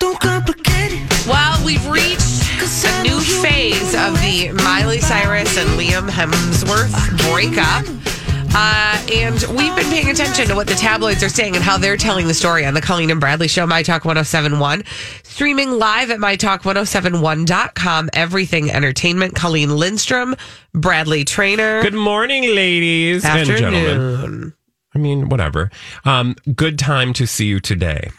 Don't complicate it. Well, we've reached a new phase of the Miley Cyrus and Liam Hemsworth breakup. Uh, and we've been paying attention to what the tabloids are saying and how they're telling the story on the Colleen and Bradley Show, My Talk 1071. Streaming live at MyTalk1071.com. Everything Entertainment. Colleen Lindstrom, Bradley Traynor. Good morning, ladies and gentlemen. I mean, whatever. Um, good time to see you today.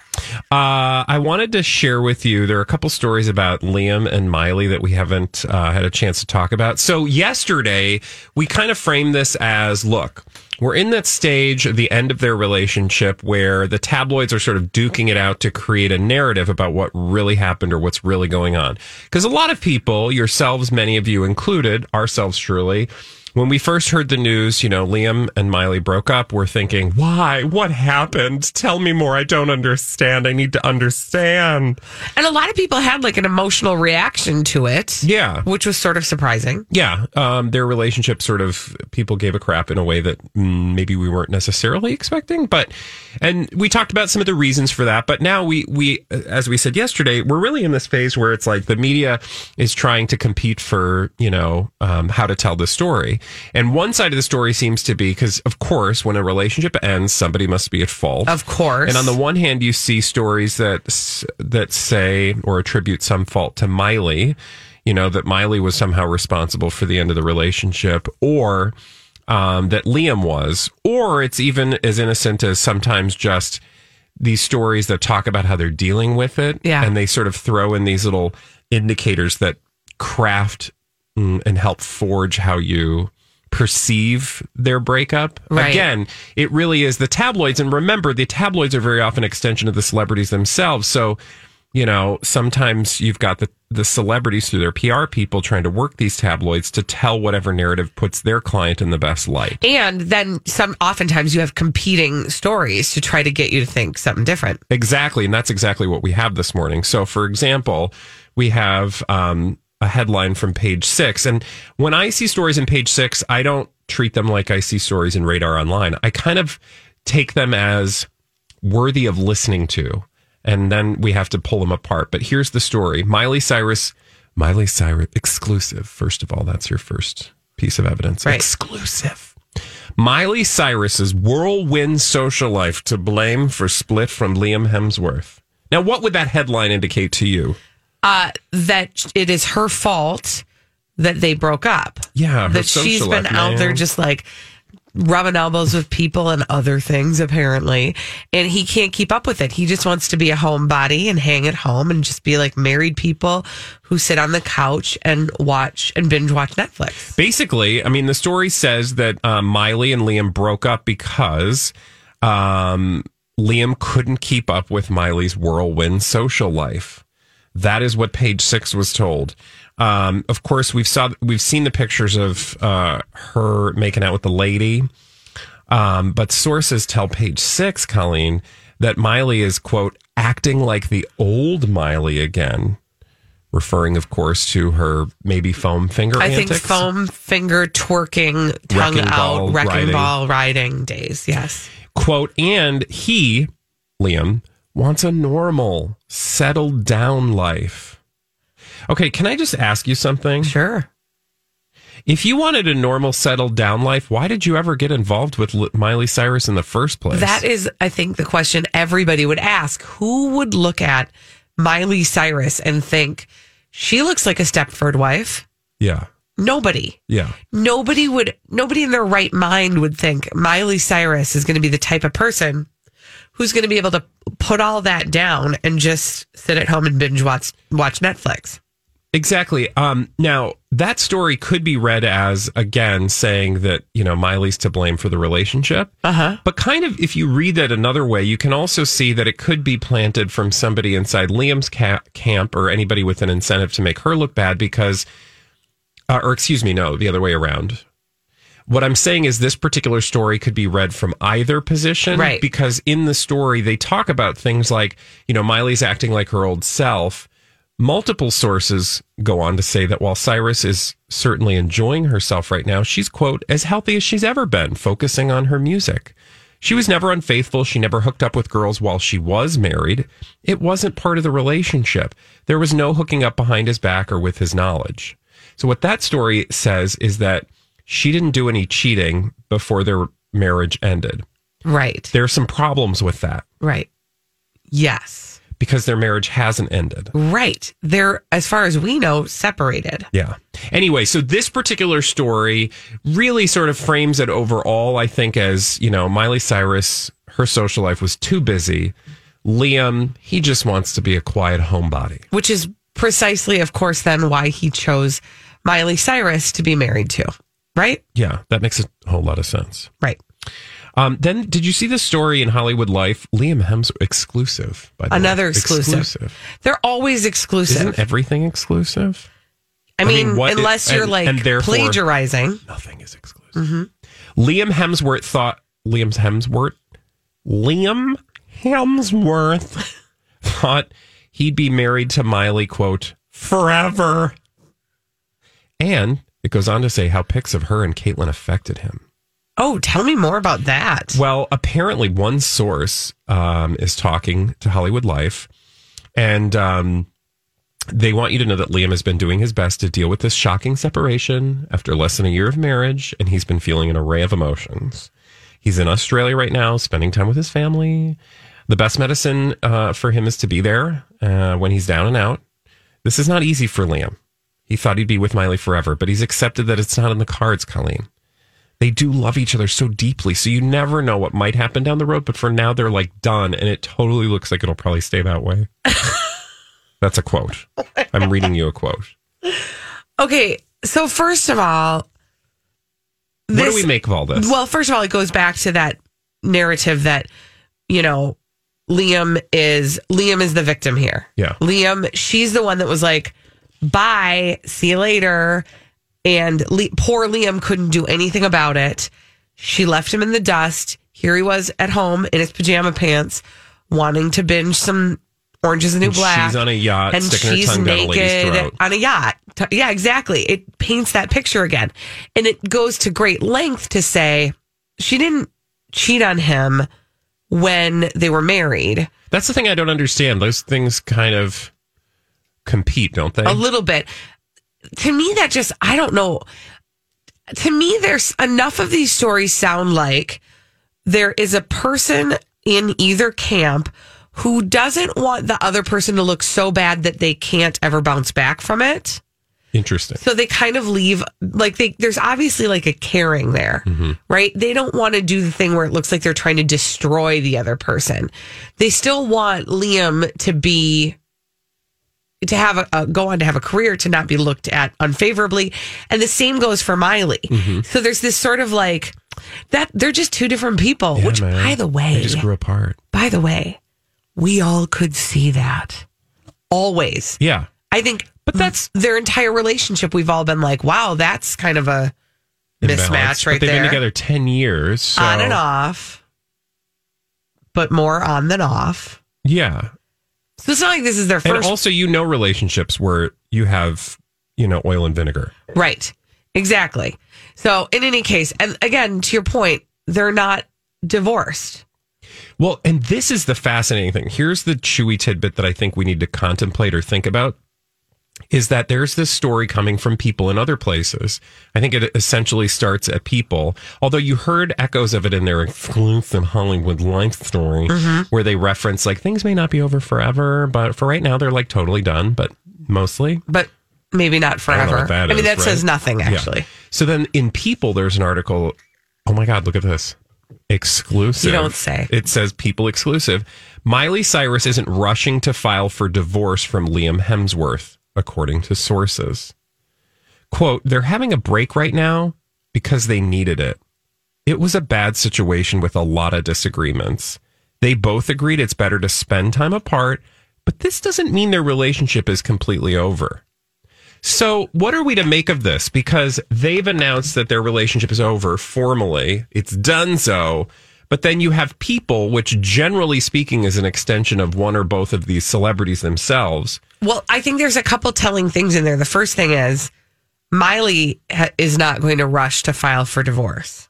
Uh, I wanted to share with you. There are a couple stories about Liam and Miley that we haven't uh, had a chance to talk about. So yesterday, we kind of framed this as, look, we're in that stage the end of their relationship where the tabloids are sort of duking it out to create a narrative about what really happened or what's really going on. Because a lot of people, yourselves, many of you included, ourselves truly, when we first heard the news, you know, Liam and Miley broke up, we're thinking, why? What happened? Tell me more. I don't understand. I need to understand. And a lot of people had like an emotional reaction to it. Yeah. Which was sort of surprising. Yeah. Um, their relationship sort of, people gave a crap in a way that mm, maybe we weren't necessarily expecting. But, and we talked about some of the reasons for that. But now we, we, as we said yesterday, we're really in this phase where it's like the media is trying to compete for, you know, um, how to tell the story. And one side of the story seems to be because, of course, when a relationship ends, somebody must be at fault. Of course. And on the one hand, you see stories that that say or attribute some fault to Miley. You know that Miley was somehow responsible for the end of the relationship, or um, that Liam was, or it's even as innocent as sometimes just these stories that talk about how they're dealing with it, Yeah. and they sort of throw in these little indicators that craft and help forge how you perceive their breakup. Right. Again, it really is the tabloids. And remember, the tabloids are very often extension of the celebrities themselves. So, you know, sometimes you've got the, the celebrities through their PR people trying to work these tabloids to tell whatever narrative puts their client in the best light. And then some oftentimes you have competing stories to try to get you to think something different. Exactly. And that's exactly what we have this morning. So, for example, we have um, a headline from page six. And when I see stories in page six, I don't treat them like I see stories in Radar Online. I kind of take them as worthy of listening to. And then we have to pull them apart. But here's the story Miley Cyrus, Miley Cyrus exclusive. First of all, that's your first piece of evidence. Right. Exclusive. Miley Cyrus's whirlwind social life to blame for split from Liam Hemsworth. Now, what would that headline indicate to you? Uh, that it is her fault that they broke up. Yeah, her that she's been life, out there just like rubbing elbows with people and other things apparently and he can't keep up with it he just wants to be a homebody and hang at home and just be like married people who sit on the couch and watch and binge watch netflix Basically, I mean, the story says that um, Miley and Liam broke up because um, Liam couldn't keep up with Miley's whirlwind social life. That is what page six was told. Um, of course, we've saw we've seen the pictures of uh, her making out with the lady, um, but sources tell page six, Colleen, that Miley is quote acting like the old Miley again, referring, of course, to her maybe foam finger. i think foam finger twerking tongue Wrecking ball out wrecking riding. ball riding days yes quote and he liam wants a normal settled down life okay can i just ask you something sure if you wanted a normal settled down life why did you ever get involved with miley cyrus in the first place That is, I think, the question everybody would ask. Who would look at Miley Cyrus and think she looks like a Stepford wife? Yeah. Nobody. Yeah. Nobody would, nobody in their right mind would think Miley Cyrus is going to be the type of person who's going to be able to put all that down and just sit at home and binge watch, watch Netflix. Exactly. Um, now, that story could be read as, again, saying that, you know, Miley's to blame for the relationship. Uh huh. But kind of, if you read that another way, you can also see that it could be planted from somebody inside Liam's ca- camp or anybody with an incentive to make her look bad because, uh, or excuse me, no, the other way around. What I'm saying is this particular story could be read from either position. Right. Because in the story, they talk about things like, you know, Miley's acting like her old self. Multiple sources go on to say that while Cyrus is certainly enjoying herself right now, she's, quote, as healthy as she's ever been, focusing on her music. She was never unfaithful. She never hooked up with girls while she was married. It wasn't part of the relationship. There was no hooking up behind his back or with his knowledge. So, what that story says is that she didn't do any cheating before their marriage ended. Right. There are some problems with that Right. Yes. because their marriage hasn't ended. Right. They're, as far as we know, separated. Yeah. Anyway, so this particular story really sort of frames it overall, I think, as, you know, Miley Cyrus, her social life was too busy. Liam, he just wants to be a quiet homebody. which is precisely, of course, then why he chose Miley Cyrus to be married to. Right? Yeah, that makes a whole lot of sense. Right. Um, then, did you see the story in Hollywood Life? Liam Hemsworth exclusive. By the way. Another way. exclusive. They're always exclusive. Isn't everything exclusive? I I mean, unless you're and- like and plagiarizing. Nothing is exclusive. Mm-hmm. Liam Hemsworth thought Liam's Hemsworth. Liam Hemsworth thought he'd be married to Miley, quote, forever. And it goes on to say how pics of her and Caitlyn affected him. Oh, tell me more about that. Well, apparently, one source um, is talking to Hollywood Life, and um, they want you to know that Liam has been doing his best to deal with this shocking separation after less than a year of marriage, and he's been feeling an array of emotions. He's in Australia right now, spending time with his family. The best medicine uh, for him is to be there uh, when he's down and out. This is not easy for Liam. He thought he'd be with Miley forever, but he's accepted that it's not in the cards, Colleen they do love each other so deeply. So you never know what might happen down the road. But for now, they're like done. And it totally looks like it'll probably stay that way. That's a quote. I'm reading you a quote. Okay, so first of all, what do we make of all this? Well, first of all, it goes back to that narrative that, you know, Liam is Liam is the victim here. Yeah. Liam, she's the one that was like, "Bye, see you later." And Le- poor Liam couldn't do anything about it. She left him in the dust. Here he was at home in his pajama pants, wanting to binge some Orange is the New And Black. she's on a yacht, and sticking her she's tongue down a lady's naked throat. on a yacht. Yeah, exactly. It paints that picture again. And it goes to great length to say she didn't cheat on him when they were married. That's the thing I don't understand. Those things kind of compete, don't they? A little bit. To me, that just, I don't know. To me, there's enough of these stories sound like there is a person in either camp who doesn't want the other person to look so bad that they can't ever bounce back from it. Interesting. So they kind of leave like they there's obviously like a caring there, mm-hmm. right? They don't want to do the thing where it looks like they're trying to destroy the other person. They still want Liam to be to have a, go on to have a career to not be looked at unfavorably, and the same goes for Miley. Mm-hmm. So there's this sort of like that they're just two different people. Yeah, which, man. by the way, they just grew apart. by the way, we all could see that always. Yeah. I think, But hmm. that's their entire relationship. We've all been like, wow, that's kind of a mismatch right but they've there. been together 10 years. so- on and off, but more on than off. Yeah. So it's not like this is their And first. also, you know, relationships where you have, you know, oil and vinegar. right. Exactly. So in any case, and again, to your point, they're not divorced. Well, and this is the fascinating thing. Here's the chewy tidbit that I think we need to contemplate or think about. Is that there's this story coming from people in other places. I think it essentially starts at people, although you heard echoes of it in their exclusive Hollywood life story, Mm-hmm. where they reference like things may not be over forever, but for right now they're like totally done, but mostly. but maybe not I forever. that I mean, that right? says nothing Yeah. actually. So then in People, there's an article. Oh my God, look at this. Exclusive. You don't say. It says People exclusive. Miley Cyrus isn't rushing to file for divorce from Liam Hemsworth, according to sources. Quote, they're having a break right now because they needed it. It was a bad situation with a lot of disagreements. They both agreed it's better to spend time apart, but this doesn't mean their relationship is completely over. So, what are we to make of this? Because they've announced that their relationship is over formally. It's done so. But then you have people, which generally speaking is an extension of one or both of these celebrities themselves. Well, I think there's a couple telling things in there. The first thing is Miley ha- is not going to rush to file for divorce,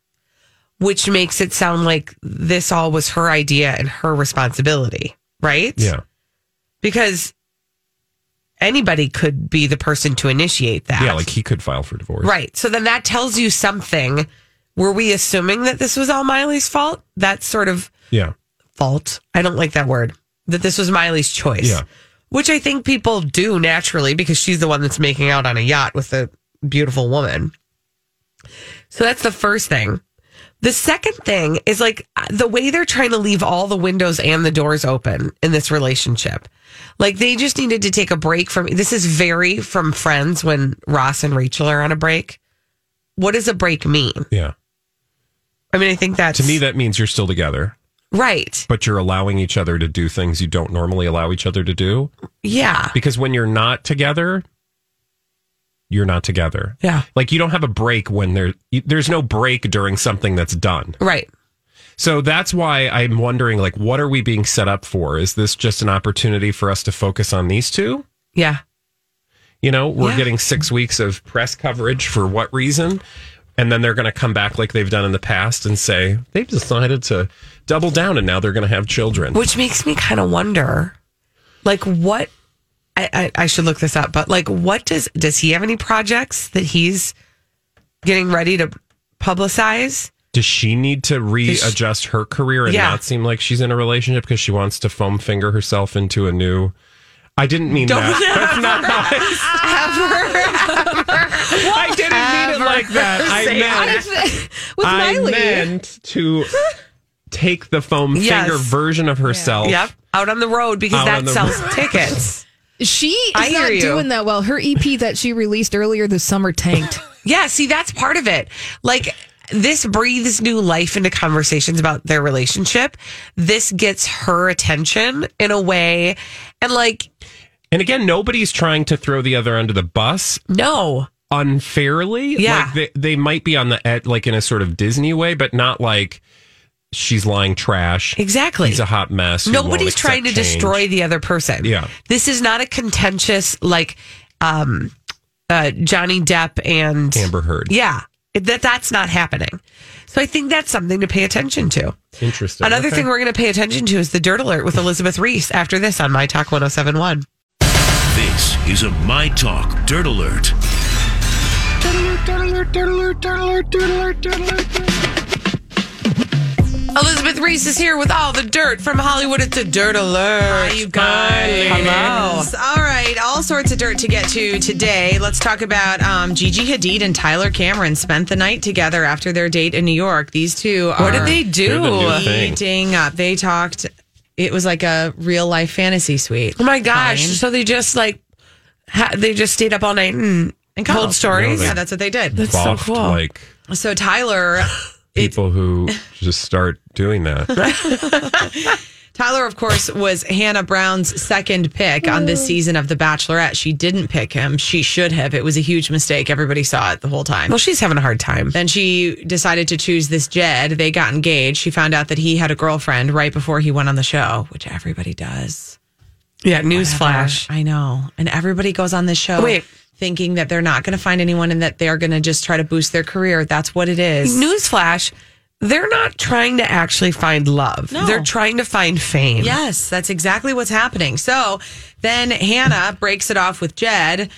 which makes it sound like this all was her idea and her responsibility, right? Yeah. Because anybody could be the person to initiate that. Yeah, like he could file for divorce. Right. So then that tells you something. Were we assuming that this was all Miley's fault? That's sort of Yeah. fault. I don't like that word. That this was Miley's choice. Yeah. Which I think people do naturally because she's the one that's making out on a yacht with a beautiful woman. So that's the first thing. The second thing is like the way they're trying to leave all the windows and the doors open in this relationship. Like they just needed to take a break from this is very from friends when Ross and Rachel are on a break. What does a break mean? Yeah. I mean, I think that's To me, that means you're still together, right. but you're allowing each other to do things you don't normally allow each other to do. Yeah. Because when you're not together, you're not together. Yeah. Like you don't have a break when there there's no break during something that's done. Right. So that's why I'm wondering like what are we being set up for? Is this just an opportunity for us to focus on these two? Yeah. You know, we're Yeah. getting 6 weeks of press coverage for what reason? And then they're going to come back like they've done in the past and say they've decided to double down and now they're going to have children. Which makes me kind of wonder, like, what? I, I, I should look this up, but like, what does does he have any projects that he's getting ready to publicize? Does she need to readjust her career and Yeah. not seem like she's in a relationship because she wants to foam finger herself into a new? I didn't mean Don't that. That's not ever. I didn't mean it like that. I say meant, With I meant to take the foam Yes. finger version of herself. Yep, out on the road because Out that sells road. tickets. She is I hear not you. doing that well. Her EP that she released earlier this summer tanked. Yeah, see, that's part of it. Like, this breathes new life into conversations about their relationship. This gets her attention in a way. And, like, And again, nobody's trying to throw the other under the bus no, unfairly. Yeah. Like they, they might be on the ed, like in a sort of Disney way, but not like she's lying trash. exactly. He's a hot mess. Nobody's trying to change. destroy the other person. Yeah. This is not a contentious, like, um, uh, Johnny Depp and Amber Heard. Yeah. It- That that's not happening. So I think that's something to pay attention to. Interesting. Another Okay. thing we're going to pay attention to is the Dirt Alert with Elizabeth Reese after this on My Talk 1071. This is a My Talk Dirt Alert. Elizabeth Reese is here with all the dirt from Hollywood. It's a Dirt Alert. Hi, you guys. Hello. All right, all sorts of dirt to get to today. Let's talk about um, Gigi Hadid and Tyler Cameron spent the night together after their date in New York. These two are What did they They're the new do? meeting up. They talked. It was like a real life fantasy suite. Oh my gosh. Fine. So they just like, ha- they just stayed up all night and, And told cuddled. stories? No, Yeah, that's what they did. That's so cool. Like So Tyler, people who just start doing that. Tyler, of course, was Hannah Brown's second pick on this season of The Bachelorette. She didn't pick him. She should have. It was a huge mistake. Everybody saw it the whole time. well, she's having a hard time. Then she decided to choose this Jed. They got engaged. She found out that he had a girlfriend right before he went on the show, which everybody does. Yeah, newsflash. I know. And everybody goes on this show Wait. Thinking that they're not going to find anyone and that they're going to just try to boost their career. That's what it is. Newsflash. they're not trying to actually find love. No. They're trying to find fame. Yes, that's exactly what's happening. So then Hannah breaks it off with Jed,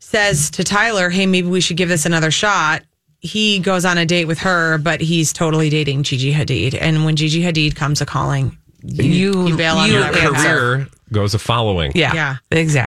says to Tyler, Hey, maybe we should give this another shot. He goes on a date with her, but he's totally dating Gigi Hadid. And when Gigi Hadid comes a calling, you, You- you bail on Your whatever you career goes a following. Yeah. Yeah. Exactly.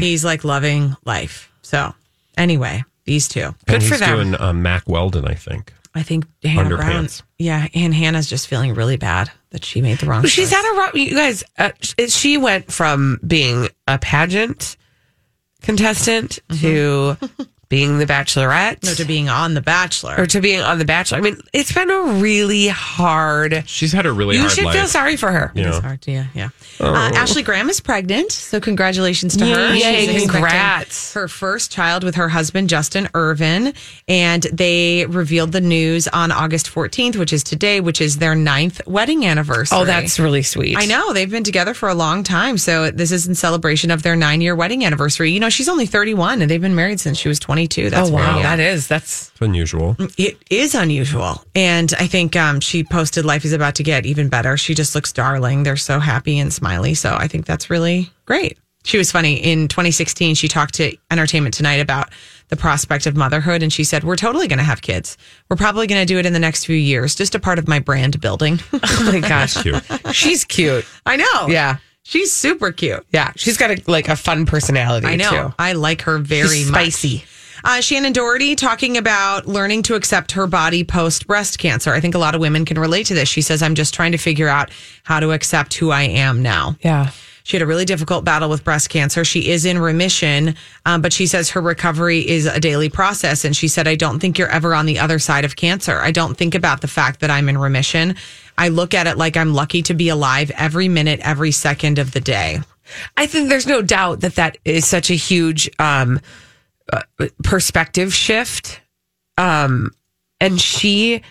He's like loving life. So, anyway, these two. and for he's them. doing uh, Mack Weldon, I think. I think Hannah Brown. Yeah, and Hannah's just feeling really bad that she made the wrong She's choice. at a rough. You guys, uh, she went from being a pageant contestant to being the Bachelorette, no, to being on The Bachelor. or to being on the Bachelor. I mean, it's been a really hard. She's had a really hard. you hard should life. feel sorry for her. Yeah. It's hard to, yeah, yeah. Uh, Ashley Graham is pregnant, so congratulations to her. Yay, She's expecting congrats. Her first child with her husband, Justin Ervin. And they revealed the news on August 14th, which is today, which is their ninth wedding anniversary. Oh, that's really sweet. I know. They've been together for a long time. So this is in celebration of their nine year wedding anniversary. You know, she's only 31 and they've been married since she was 22. That's Oh wow, very- that is that's It's unusual. it is unusual. And I think um, she posted life is about to get even better. She just looks darling. They're so happy and smiley. So I think that's really great. She was funny. In 2016, she talked to Entertainment Tonight about the prospect of motherhood. And she said, We're totally going to have kids. We're probably going to do it in the next few years, just a part of my brand building. oh my gosh, Cute. she's cute. I know. Yeah, She's super cute. yeah, she's got a like a fun personality. I know. too. I like her very She's much. Uh, Shannen Doherty talking about learning to accept her body post breast cancer. I think a lot of women can relate to this. She says, I'm just trying to figure out how to accept who I am now. Yeah. She had a really difficult battle with breast cancer. She is in remission, um, but she says her recovery is a daily process. And she said, I don't think you're ever on the other side of cancer. I don't think about the fact that I'm in remission. I look at it like I'm lucky to be alive every minute, every second of the day. I think there's no doubt that that is such a huge um, uh, perspective shift. Um, and she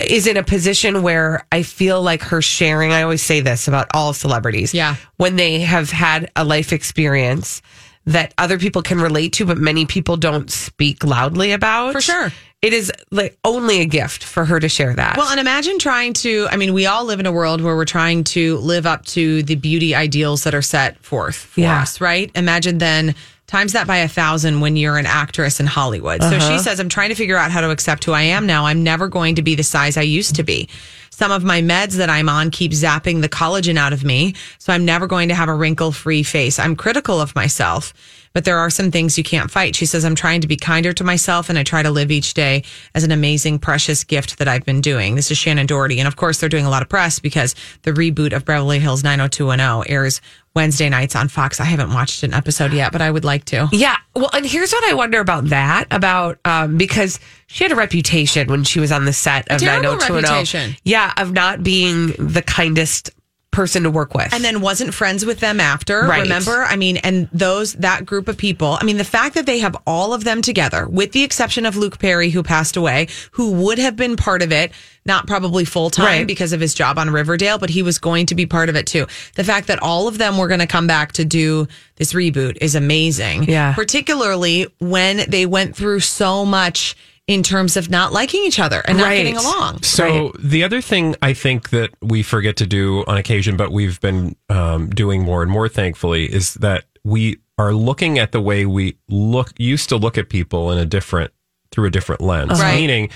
is in a position where I feel like her sharing. I always say this about all celebrities. Yeah. When they have had a life experience that other people can relate to, but many people don't speak loudly about. For sure. It is like only a gift for her to share that. Well, and imagine trying to, I mean, we all live in a world where we're trying to live up to the beauty ideals that are set forth for Yeah. us, right? Imagine then times that by a thousand when you're an actress in Hollywood. So she uh-huh. says, I'm trying to figure out how to accept who I am now. I'm never going to be the size I used to be. Some of my meds that I'm on keep zapping the collagen out of me. So I'm never going to have a wrinkle free face. I'm critical of myself, but there are some things you can't fight. She says, I'm trying to be kinder to myself and I try to live each day as an amazing, precious gift that I've been doing. This is Shannen Doherty. And of course, they're doing a lot of press because the reboot of Beverly Hills 90210 airs Wednesday nights on Fox. I haven't watched an episode yet, but I would like to. Yeah. Well, and here's what I wonder about that about um, because she had a reputation when she was on the set of 90210. reputation. Yeah, of not being the kindest person to work with. and then wasn't friends with them after. Right. Remember? I mean, and those that group of people. I mean, the fact that they have all of them together, with the exception of Luke Perry, who passed away, who would have been part of it, not probably full time Right. because of his job on Riverdale, but he was going to be part of it too. The fact that all of them were going to come back to do this reboot is amazing. Yeah. Particularly when they went through so much in terms of not liking each other and not Right. getting along. So the other thing I think that we forget to do on occasion, but we've been um, doing more and more, thankfully, is that we are looking at the way we look used to look at people in a different through a different lens. Right. Meaning,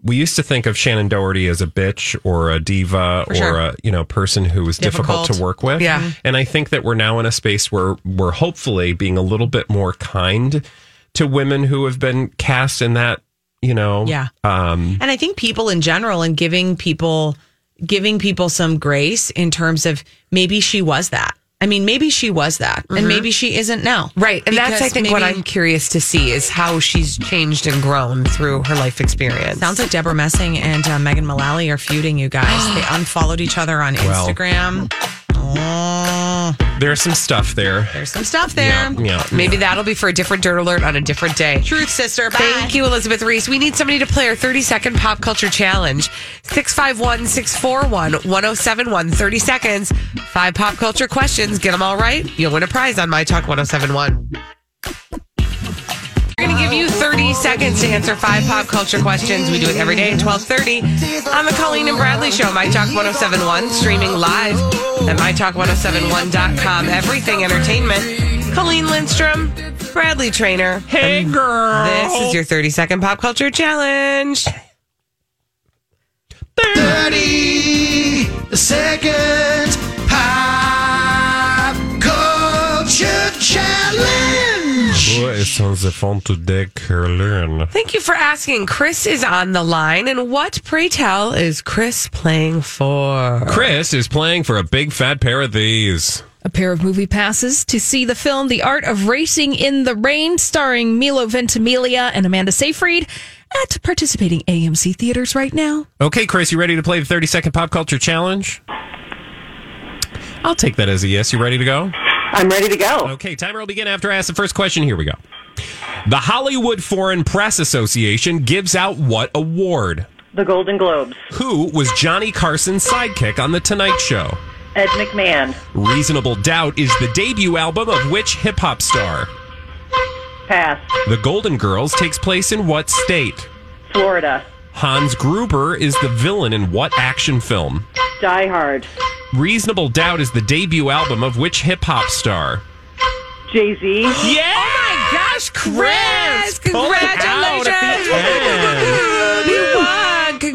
we used to think of Shannen Doherty as a bitch or a diva or sure. a you know person who was difficult. Difficult. to work with. Yeah. and I think that we're now in a space where we're hopefully being a little bit more kind to women who have been cast in that. You know, Yeah. Um, And I think people in general and giving people giving people some grace in terms of maybe she was that. I mean, maybe she was that, and maybe she isn't now. Right. And that's, I Because think, what I'm curious to see is how she's changed and grown through her life experience. Sounds like Debra Messing and uh, Megan Mullally are feuding. You guys, they unfollowed each other on Well. Instagram. Oh, there's some stuff there. there's some stuff there. Yeah, yeah. Maybe that'll be for a different Dirt Alert on a different day. Truth, sister. Bye. Thank you, Elizabeth Reese. We need somebody to play our 30 second pop culture challenge. 651 641 1071. 30 seconds, five pop culture questions. Get them all right. You'll win a prize on My Talk 1071. We're going to give you 30 seconds to answer five pop culture questions. We do it every day at 1230 on the Colleen and Bradley Show, My Talk 1071, streaming live at MyTalk1071.com. Everything Entertainment. Colleen Lindstrom, Bradley Traynor. Hey, um, girl. This is your 30 second pop culture challenge. 30 seconds pop culture challenge. What is on the phone today, Caroline? Thank you for asking. Chris is on the line. And what, pray tell, is Chris playing for? Chris is playing for a big fat pair of these. A pair of movie passes to see the film The Art of Racing in the Rain, starring Milo Ventimiglia and Amanda Seyfried, at participating AMC theaters right now. Okay, Chris, you ready to play the 30 second pop culture challenge? I'll take that as a yes. You ready to go? I'm ready to go. Okay, timer will begin after I ask the first question. Here we go. The Hollywood Foreign Press Association gives out what award? The Golden Globes. Who was Johnny Carson's sidekick on The Tonight Show? Ed McMahon. Reasonable Doubt is the debut album of which hip hop star? Pass. The Golden Girls takes place in what state? Florida. Hans Gruber is the villain in what action film? Die Hard. Reasonable Doubt is the debut album of which hip hop star? Jay Z. Yeah! Oh my gosh, Chris! Pull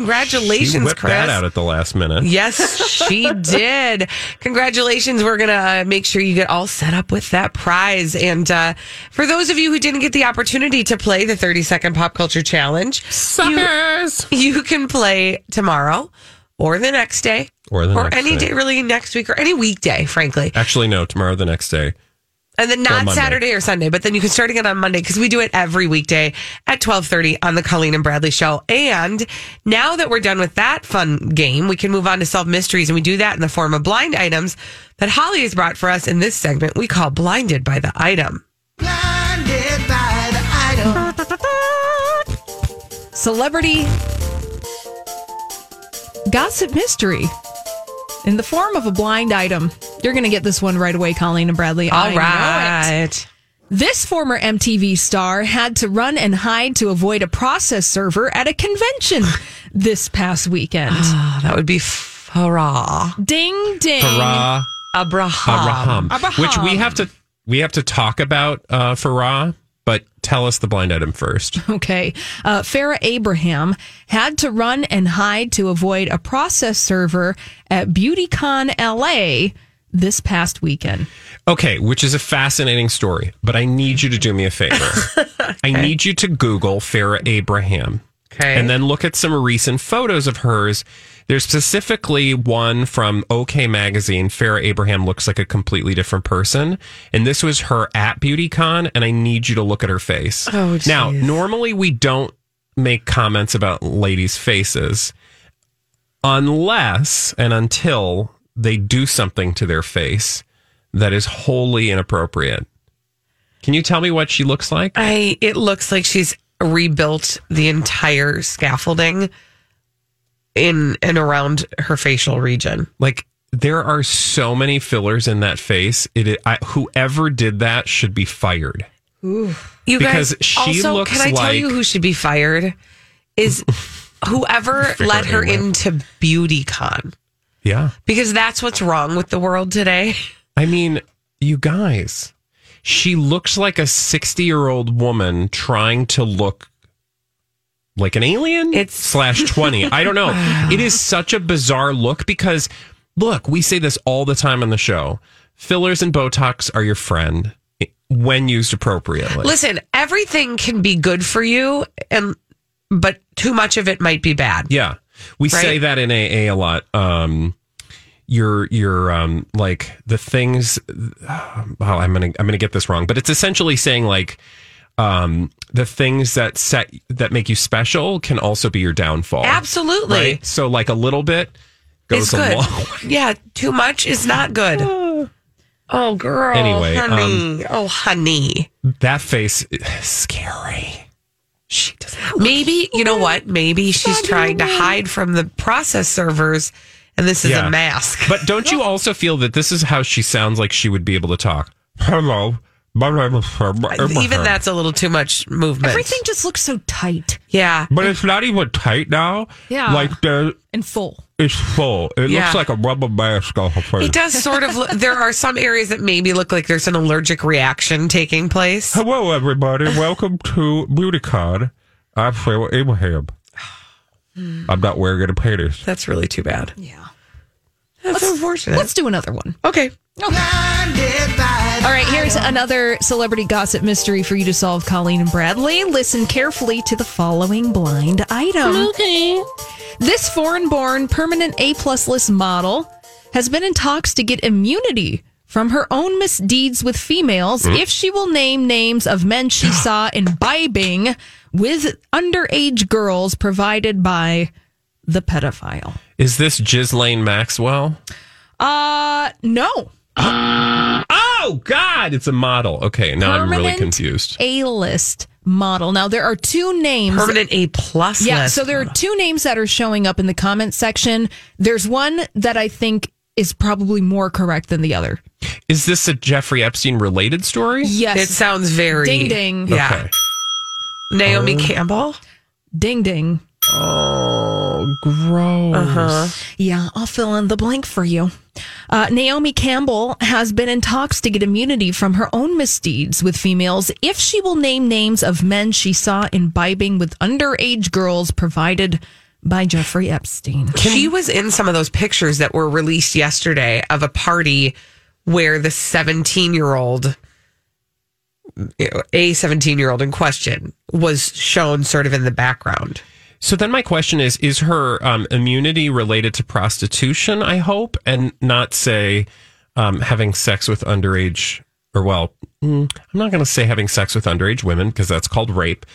won! She Congratulations, whipped Chris. that out at the last minute. Yes, she did. Congratulations. We're going to uh, make sure you get all set up with that prize. And uh, for those of you who didn't get the opportunity to play the 30 second pop culture challenge, Suckers! You, you can play tomorrow or the next day Or the next any day. day, really next week or any weekday, frankly. Actually, no, tomorrow, the next day. And then not Saturday or Sunday, but then you can start again on Monday because we do it every weekday at 1230 on the Colleen and Bradley show. And now that we're done with that fun game, we can move on to solve mysteries and we do that in the form of blind items that Holly has brought for us in this segment we call Blinded by the Item. Blinded by the item. Celebrity gossip mystery in the form of a blind item. You're going to get this one right away, Colleen and Bradley. All I know it. right. This former MTV star had to run and hide to avoid a process server at a convention this past weekend. Oh, that would be Farrah. ding ding. Farrah Abraham. Abraham, which we have to we have to talk about uh, Farrah, but tell us the blind item first. Okay. Uh, Farrah Abraham had to run and hide to avoid a process server at BeautyCon LA this past weekend. Okay, which is a fascinating story, but I need you to do me a favor. I need you to Google Farrah Abraham. Okay. And then look at some recent photos of hers. There's specifically one from OK Magazine. Farrah Abraham looks like a completely different person. And this was her at BeautyCon, and I need you to look at her face. Oh, now, normally we don't make comments about ladies' faces unless and until they do something to their face that is wholly inappropriate. Can you tell me what she looks like? I it looks like she's rebuilt the entire scaffolding in and around her facial region. Like there are so many fillers in that face. It I, whoever did that should be fired. You Because guys, she also, looks can I tell like- you who should be fired? Is whoever let her out. into BeautyCon Yeah. because that's what's wrong with the world today. I mean, you guys, she looks like a 60 year old woman trying to look like an alien It's- slash 20 i don't know. It is such a bizarre look because look we say this all the time on the show. Fillers and botox are your friend when used appropriately. Listen, everything can be good for you, and but too much of it might be bad. yeah. We say that in aa a lot. Um your your um like the things well i'm gonna i'm gonna get this wrong but it's essentially saying like um the things that set that make you special can also be your downfall Absolutely. right so like a little bit goes a long way Yeah, too much is not good. Oh, girl. Anyway, um, honey. oh, honey. that face is scary She doesn't. Maybe you know what? Maybe she's trying to hide from the process servers, and this is Yeah. a mask. but don't you also feel that this is how she sounds like she would be able to talk hello my name is uh, Even that's a little too much movement. Everything just looks so tight Yeah. but it's not even tight now Yeah. like there and full. it's full it Yeah. looks like a rubber mask off her face It does sort of. Look, there are some areas that maybe look like there's an allergic reaction taking place. Hello, everybody. Welcome to BeautyCon. I'm Phil Abraham. I'm not wearing any panties. That's really too bad. Yeah. That's unfortunate. Let's do another one. okay. Blinded by the All right, here's another celebrity gossip mystery for you to solve, Colleen and Bradley. Listen carefully to the following blind item. Okay. This foreign born permanent A plus list model has been in talks to get immunity from her own misdeeds with females hmm? if she will name names of men she saw imbibing with underage girls provided by the pedophile. Is this Ghislaine Maxwell? Uh, no. Oh, God. It's a model. Okay, now I'm really confused. A list model. Now there are two names. Permanent A plus. Yeah, list. so there are two names that are showing up in the comment section. There's one that I think is probably more correct than the other. Is this a Jeffrey Epstein related story? Yes. It sounds very Ding ding. Yeah. Okay. Naomi Campbell. Ding ding. Oh, gross. Uh-huh. Yeah, I'll fill in the blank for you. Uh, Naomi Campbell has been in talks to get immunity from her own misdeeds with females if she will name names of men she saw imbibing with underage girls provided by Jeffrey Epstein. she was in some of those pictures that were released yesterday of a party where the 17 year old, a 17 year old in question, was shown sort of in the background. So then my question is is her um, immunity related to prostitution, I hope, and not say um, having sex with underage or well, mm, I'm not going to say having sex with underage women because that's called rape.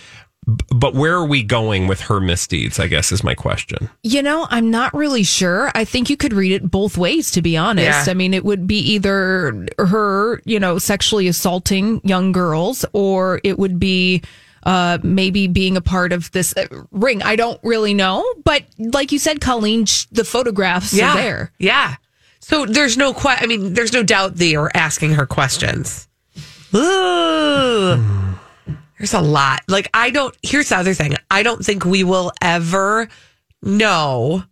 But where are we going with her misdeeds? I guess is my question. You know, I'm not really sure. I think you could read it both ways, to be honest. Yeah. I mean, it would be either her, you know, sexually assaulting young girls, or it would be uh, maybe being a part of this uh, ring. I don't really know. But like you said, Colleen, the photographs Yeah. are there. Yeah. So there's no que- I mean, there's no doubt they are asking her questions. Ooh. There's a lot. Like I don't here's the other thing. I don't think we will ever know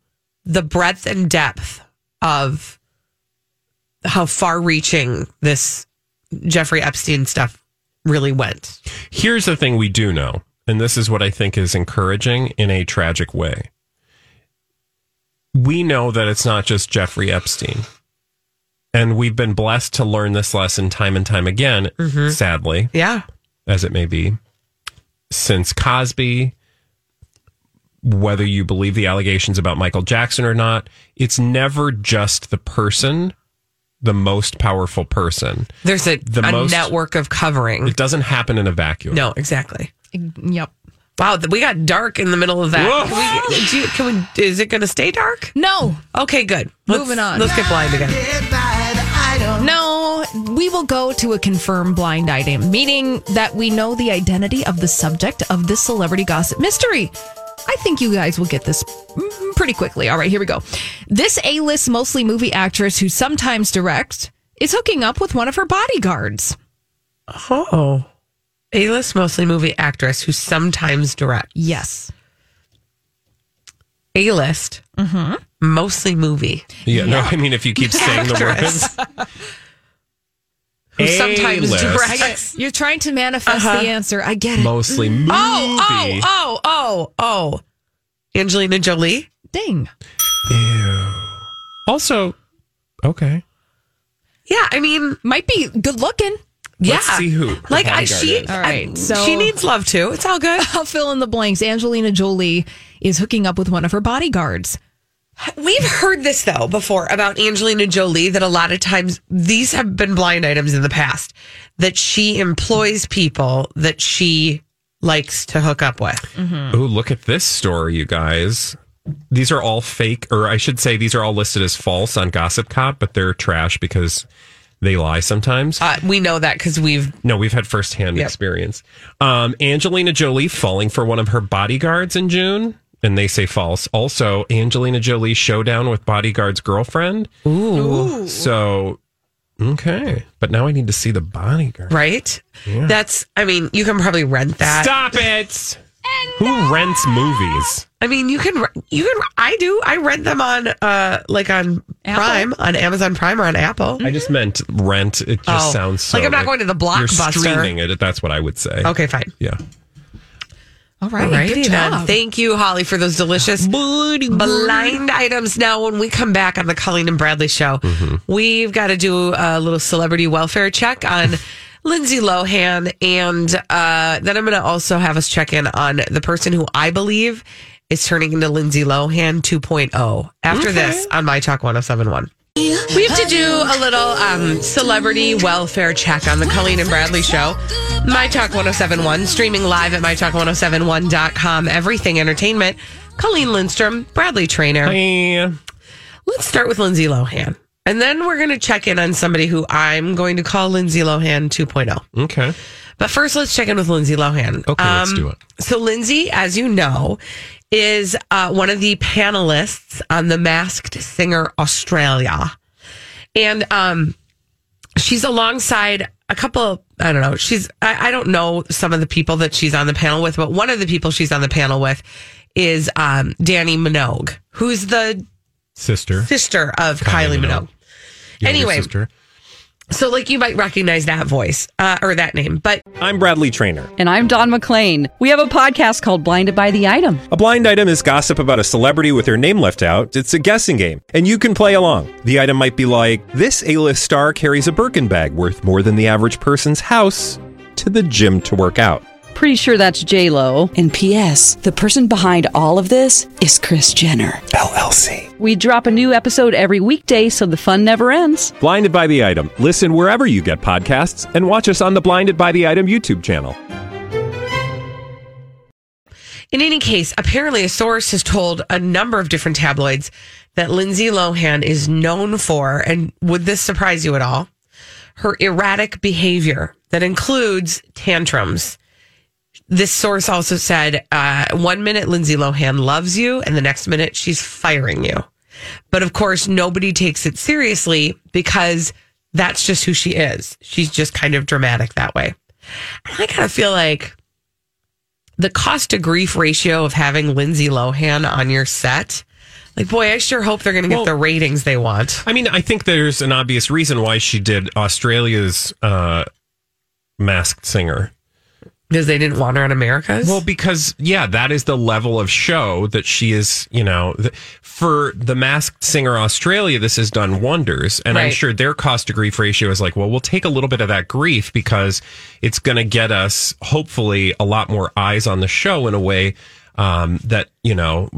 the breadth and depth of how far reaching this Jeffrey Epstein stuff really went. Here's the thing we do know, and this is what I think is encouraging in a tragic way. We know that it's not just Jeffrey Epstein. And we've been blessed to learn this lesson time and time again, mm-hmm. sadly, Yeah. as it may be, since Cosby, whether you believe the allegations about Michael Jackson or not, it's never just the person, the most powerful person. There's a, The a most- network of covering. It doesn't happen in a vacuum. No, exactly. Yep. Wow, we got dark in the middle of that. Can we, do you- can we, is it going to stay dark? No, Okay, good. Let's- Moving on. Let's get blind again. Blinded by the item. no, we will go to a confirmed blind item, meaning that we know the identity of the subject of this celebrity gossip mystery. I think you guys will get this pretty quickly. All right, here we go. This A list, mostly movie actress who sometimes directs is hooking up with one of her bodyguards. Oh. A list, mostly movie actress who sometimes directs. Yes. A list, Mm-hmm. mostly movie. Yeah, no, I mean, if you keep saying the Actress. words, who sometimes A-list. brags. You're trying to manifest Uh-huh. the answer. I get it. Mostly movie. Oh, oh, oh, oh, oh. Angelina Jolie. Ding. Ew. Also, okay. Yeah, I mean, Might be good looking. yeah. Let's see who Like I, she, is. All right, I- so- she needs love too. It's all good. I'll fill in the blanks. Angelina Jolie is hooking up with one of her bodyguards. We've heard this though before about Angelina Jolie that a lot of times these have been blind items in the past that she employs people that she likes to hook up with. Oh, look at this story, you guys. These are all fake, or I should say, these are all listed as false on Gossip Cop, but they're trash because they lie sometimes. Uh, we know that because we've no, we've had firsthand Yep. experience. Um, Angelina Jolie falling for one of her bodyguards in June, and they say false. Also, Angelina Jolie showdown with bodyguard's girlfriend. Ooh. So, okay. But now I need to see the bodyguard. right. That's. I mean, you can probably rent that. Stop it! Who rents movies? I mean, you can. You can. I do. I rent them on, uh, like on Prime, on Amazon Prime or on Apple. I just meant rent. It just Oh. sounds so Like I'm not going to the You're Blockbuster. streaming it. That's what I would say. Okay, fine. Yeah. All right. Alrighty good then. job. Thank you, Holly, for those delicious blind items. Now, when we come back on the Colleen and Bradley show, we've got to do a little celebrity welfare check on Lindsay Lohan. And uh, then I'm going to also have us check in on the person who I believe is turning into Lindsay Lohan 2.0 after this on My Talk 1071. We have to do a little um, celebrity welfare check on the Colleen and Bradley show. My Talk 1071, streaming live at MyTalk1071.com. Everything Entertainment. Colleen Lindstrom, Bradley Traynor. Hey. Let's start with Lindsay Lohan. And then we're going to check in on somebody who I'm going to call Lindsay Lohan 2.0. Okay. But first, let's check in with Lindsay Lohan. Okay, let's Um, do it. So, Lindsay, as you know, is uh, one of the panelists on The Masked Singer Australia. And um, she's alongside a couple, I don't know, she's, I, I don't know some of the people that she's on the panel with, but one of the people she's on the panel with is um, Dannii Minogue, who's the Sister. sister of Kylie, Kylie Minogue. Minogue. Anyway, sister. So like you might recognize that voice uh, or that name, but I'm Bradley Traynor. And I'm Don McClain. We have a podcast called Blinded by the Item. A blind item is gossip about a celebrity with their name left out. It's a guessing game, and you can play along. The item might be like this: A-list star carries a Birkin bag worth more than the average person's house to the gym to work out. Pretty sure that's J Lo. And P.S. The person behind all of this is Kris Jenner. LLC. We drop a new episode every weekday, so the fun never ends. Blinded by the item. Listen wherever you get podcasts, and watch us on the Blinded by the Item YouTube channel. In any case, apparently a source has told a number of different tabloids that Lindsay Lohan is known for, and would this surprise you at all? Her erratic behavior that includes tantrums. This source also said uh, one minute Lindsay Lohan loves you, and the next minute she's firing you. But of course, nobody takes it seriously because that's just who she is. She's just kind of dramatic that way. And I kind of feel like the cost to grief ratio of having Lindsay Lohan on your set. Like, boy, I sure hope they're going to get Well- the ratings they want. I mean, I think there's an obvious reason why she did Australia's uh, Masked Singer. Because they didn't want her on America's? Well, because yeah, that is the level of show that she is. You know, th- for the Masked Singer Australia, this has done wonders, and I'm sure their cost to grief ratio is like, well, we'll take a little bit of that grief because it's going to get us hopefully a lot more eyes on the show in a way um, that you know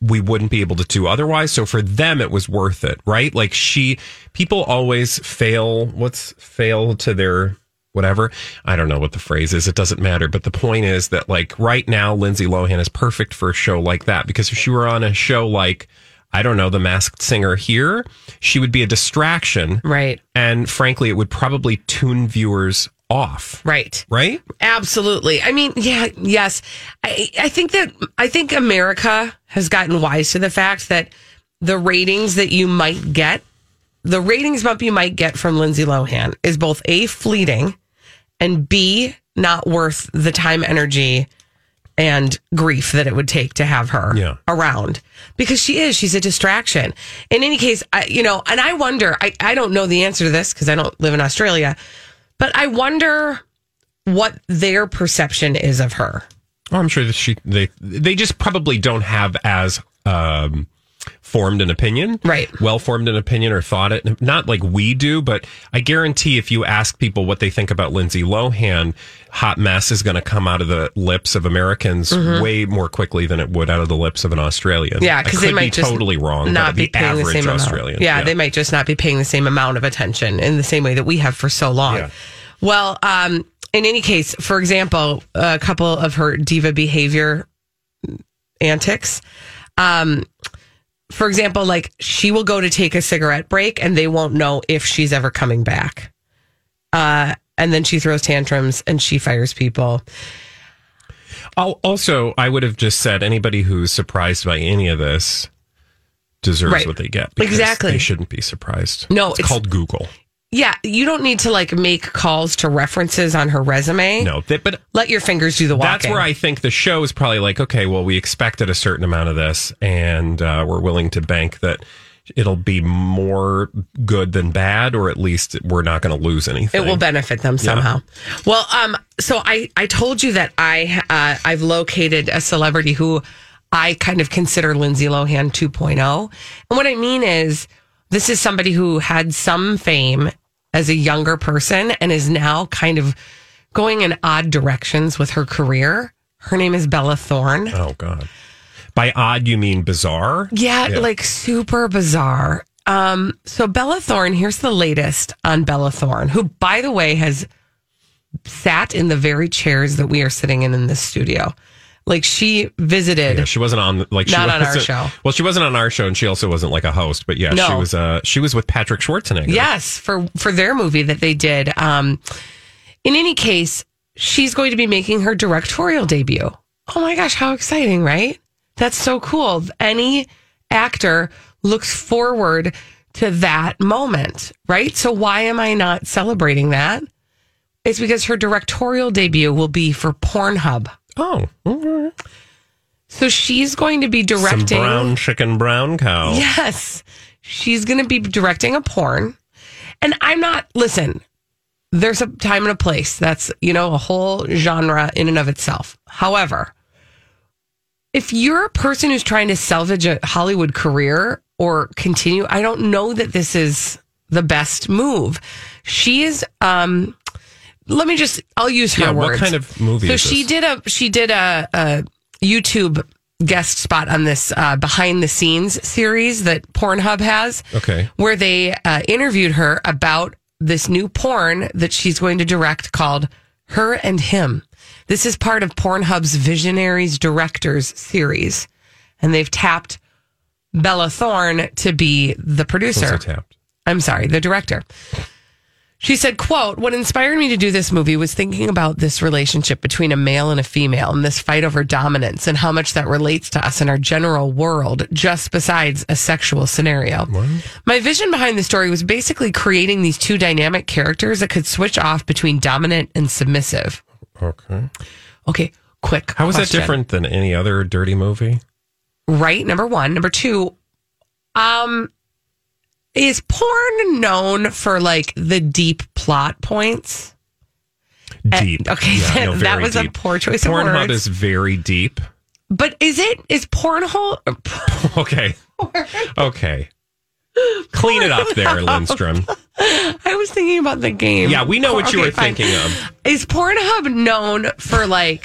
we wouldn't be able to do otherwise. So for them, it was worth it, right? Like she, people always fail. What's fail to their whatever. I don't know what the phrase is. It doesn't matter. But the point is that like right now, Lindsay Lohan is perfect for a show like that because if she were on a show like, I don't know, The Masked Singer here, she would be a distraction. Right. And frankly, it would probably tune viewers off. Right. Right? Absolutely. I mean, yeah, yes. I, I think that, I think America has gotten wise to the fact that the ratings that you might get, the ratings bump you might get from Lindsay Lohan is both A, fleeting, and B, not worth the time, energy, and grief that it would take to have her Yeah. around because she is she's a distraction in any case I, you know and i wonder I, I don't know the answer to this because i don't live in australia But I wonder what their perception is of her. Oh, I'm sure that she they they just probably don't have as um, formed an opinion, right? Well formed an opinion or thought it, not like we do, but I guarantee if you ask people what they think about Lindsay Lohan, hot mess is going to come out of the lips of Americans Mhm. way more quickly than it would out of the lips of an Australian. Yeah, because they might be just totally wrong. not be the paying the average same Australian, amount. Yeah, they might just not be paying the same amount of attention in the same way that we have for so long. Yeah. Well, um, in any case, for example, a couple of her diva behavior antics. Um, for example, like she will go to take a cigarette break and they won't know if she's ever coming back. Uh, and then she throws tantrums and she fires people. Al- Also, I would have just said anybody who's surprised by any of this deserves Right. what they get. Exactly. They shouldn't be surprised. No, it's, it's- called Google. Yeah, you don't need to like make calls to references on her resume. No, that, but let your fingers do the walking. That's where I think the show is probably like, okay, well, we expected a certain amount of this, and uh, we're willing to bank that it'll be more good than bad, or at least we're not going to lose anything. It will benefit them somehow. Well, um, so I I told you that I uh, I've located a celebrity who I kind of consider Lindsay Lohan 2.0, and what I mean is this is somebody who had some fame as a younger person and is now kind of going in odd directions with her career. Her name is Bella Thorne. Oh God! By odd, you mean bizarre? Yeah, like super bizarre. Um, so Bella Thorne, here's the latest on Bella Thorne, who, by the way, has sat in the very chairs that we are sitting in in this studio. Like she visited. Yeah, she wasn't on like she Not on our show. Well, she wasn't on our show, and she also wasn't like a host. But yeah, she was. Uh, she was with Patrick Schwarzenegger. Yes, for for their movie that they did. Um, in any case, she's going to be making her directorial debut. Oh my gosh, how exciting, right? That's so cool. Any actor looks forward to that moment, right? So why am I not celebrating that? It's because her directorial debut will be for Pornhub. Oh, so she's going to be Some directing brown chicken, brown cow. Yes. She's going to be directing a porn. And I'm not, listen, there's a time and a place. That's, you know, a whole genre in and of itself. However, if you're a person who's trying to salvage a Hollywood career or continue, I don't know that this is the best move. She is, um, let me just, I'll use her Yeah, what words. kind of movie So is she did a, she did a, a YouTube guest spot on this uh, behind the scenes series that Pornhub has Okay. where they uh, interviewed her about this new porn that she's going to direct called Her and Him. This is part of Pornhub's Visionaries Directors series. And they've tapped Bella Thorne to be the producer. Tapped? I'm sorry, the director. She said, quote, what inspired me to do this movie was thinking about this relationship between a male and a female and this fight over dominance and how much that relates to us in our general world, just besides a sexual scenario. My vision behind the story was basically creating these two dynamic characters that could switch off between dominant and submissive. Okay. Okay, quick. How is that different than any other dirty movie? Right. Number one. Number two, um, is porn known for like the deep plot points? Deep. Uh, okay, Yeah, no, that was a poor choice of words. Pornhub is very deep. But is it is pornhole? Okay. Okay. Clean it up there, Lindstrom. I was thinking about the game. Yeah, we know what you were fine. thinking of. Is Pornhub known for like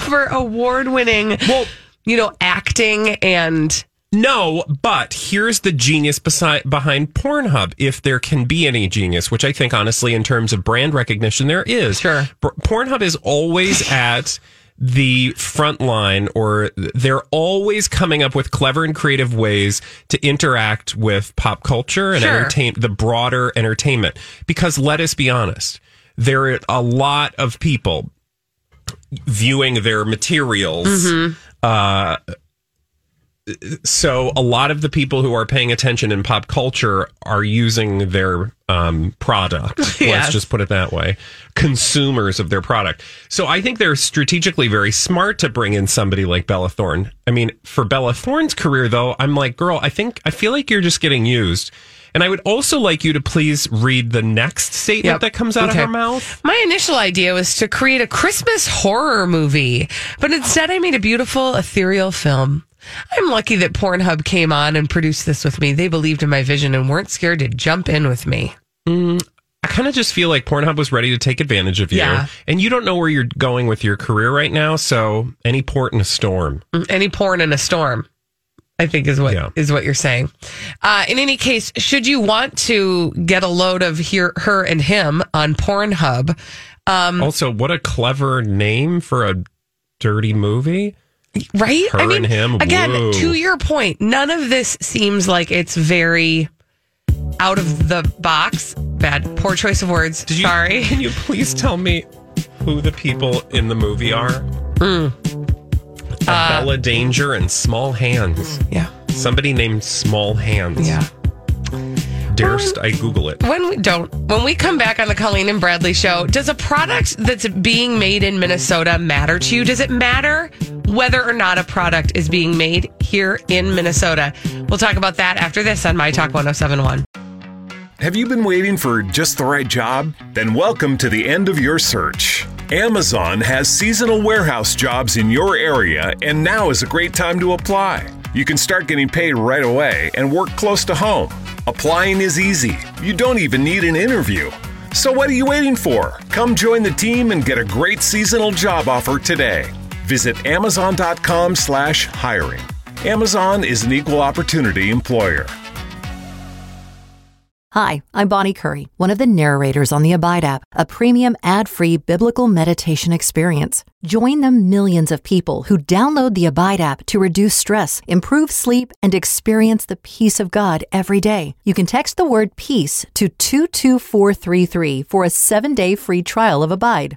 for award winning, well, you know, acting and No, but here's the genius beside, behind Pornhub, if there can be any genius, which I think honestly, in terms of brand recognition, there is. Sure. Pornhub is always at the front line, or they're always coming up with clever and creative ways to interact with pop culture and Sure. entertain the broader entertainment. Because let us be honest, there are a lot of people viewing their materials. Mm-hmm. Uh, so a lot of the people who are paying attention in pop culture are using their um, product. Yes. Let's just put it that way. Consumers of their product. So I think they're strategically very smart to bring in somebody like Bella Thorne. I mean, for Bella Thorne's career, though, I'm like, girl, I think I feel like you're just getting used. And I would also like you to please read the next statement Yep. that comes out Okay. of her mouth. My initial idea was to create a Christmas horror movie, but instead I made a beautiful ethereal film. I'm lucky that Pornhub came on and produced this with me. They believed in my vision and weren't scared to jump in with me. I kind of just feel like Pornhub was ready to take advantage of you. Yeah. And you don't know where you're going with your career right now. So any port in a storm. Any porn in a storm, I think is what is what you're saying. Uh, in any case, should you want to get a load of here, her and him on Pornhub, um, Also, what a clever name for a dirty movie. Right? Her I mean, and him. again, Whoa. to your point, none of this seems like it's very out of the box. Bad, poor choice of words. Did you, Sorry. Can you please tell me who the people in the movie are? Mm. Uh, Bella Danger and Small Hands. Yeah. Somebody named Small Hands. Yeah. Darest I Google it? When we don't, when we come back on the Colleen and Bradley show, does a product that's being made in Minnesota matter to you? Does it matter whether or not a product is being made here in Minnesota? We'll talk about that after this on My Talk 1071. Have you been waiting for just the right job? Then welcome to the end of your search. Amazon has seasonal warehouse jobs in your area, and now is a great time to apply. You can start getting paid right away and work close to home. Applying is easy. You don't even need an interview. So what are you waiting for? Come join the team and get a great seasonal job offer today. Visit amazon.com slash hiring. Amazon is an equal opportunity employer. Hi, I'm Bonnie Curry, one of the narrators on the Abide app, a premium ad free biblical meditation experience. Join the millions of people who download the Abide app to reduce stress, improve sleep, and experience the peace of God every day. You can text the word peace to 22433 for a seven day free trial of Abide.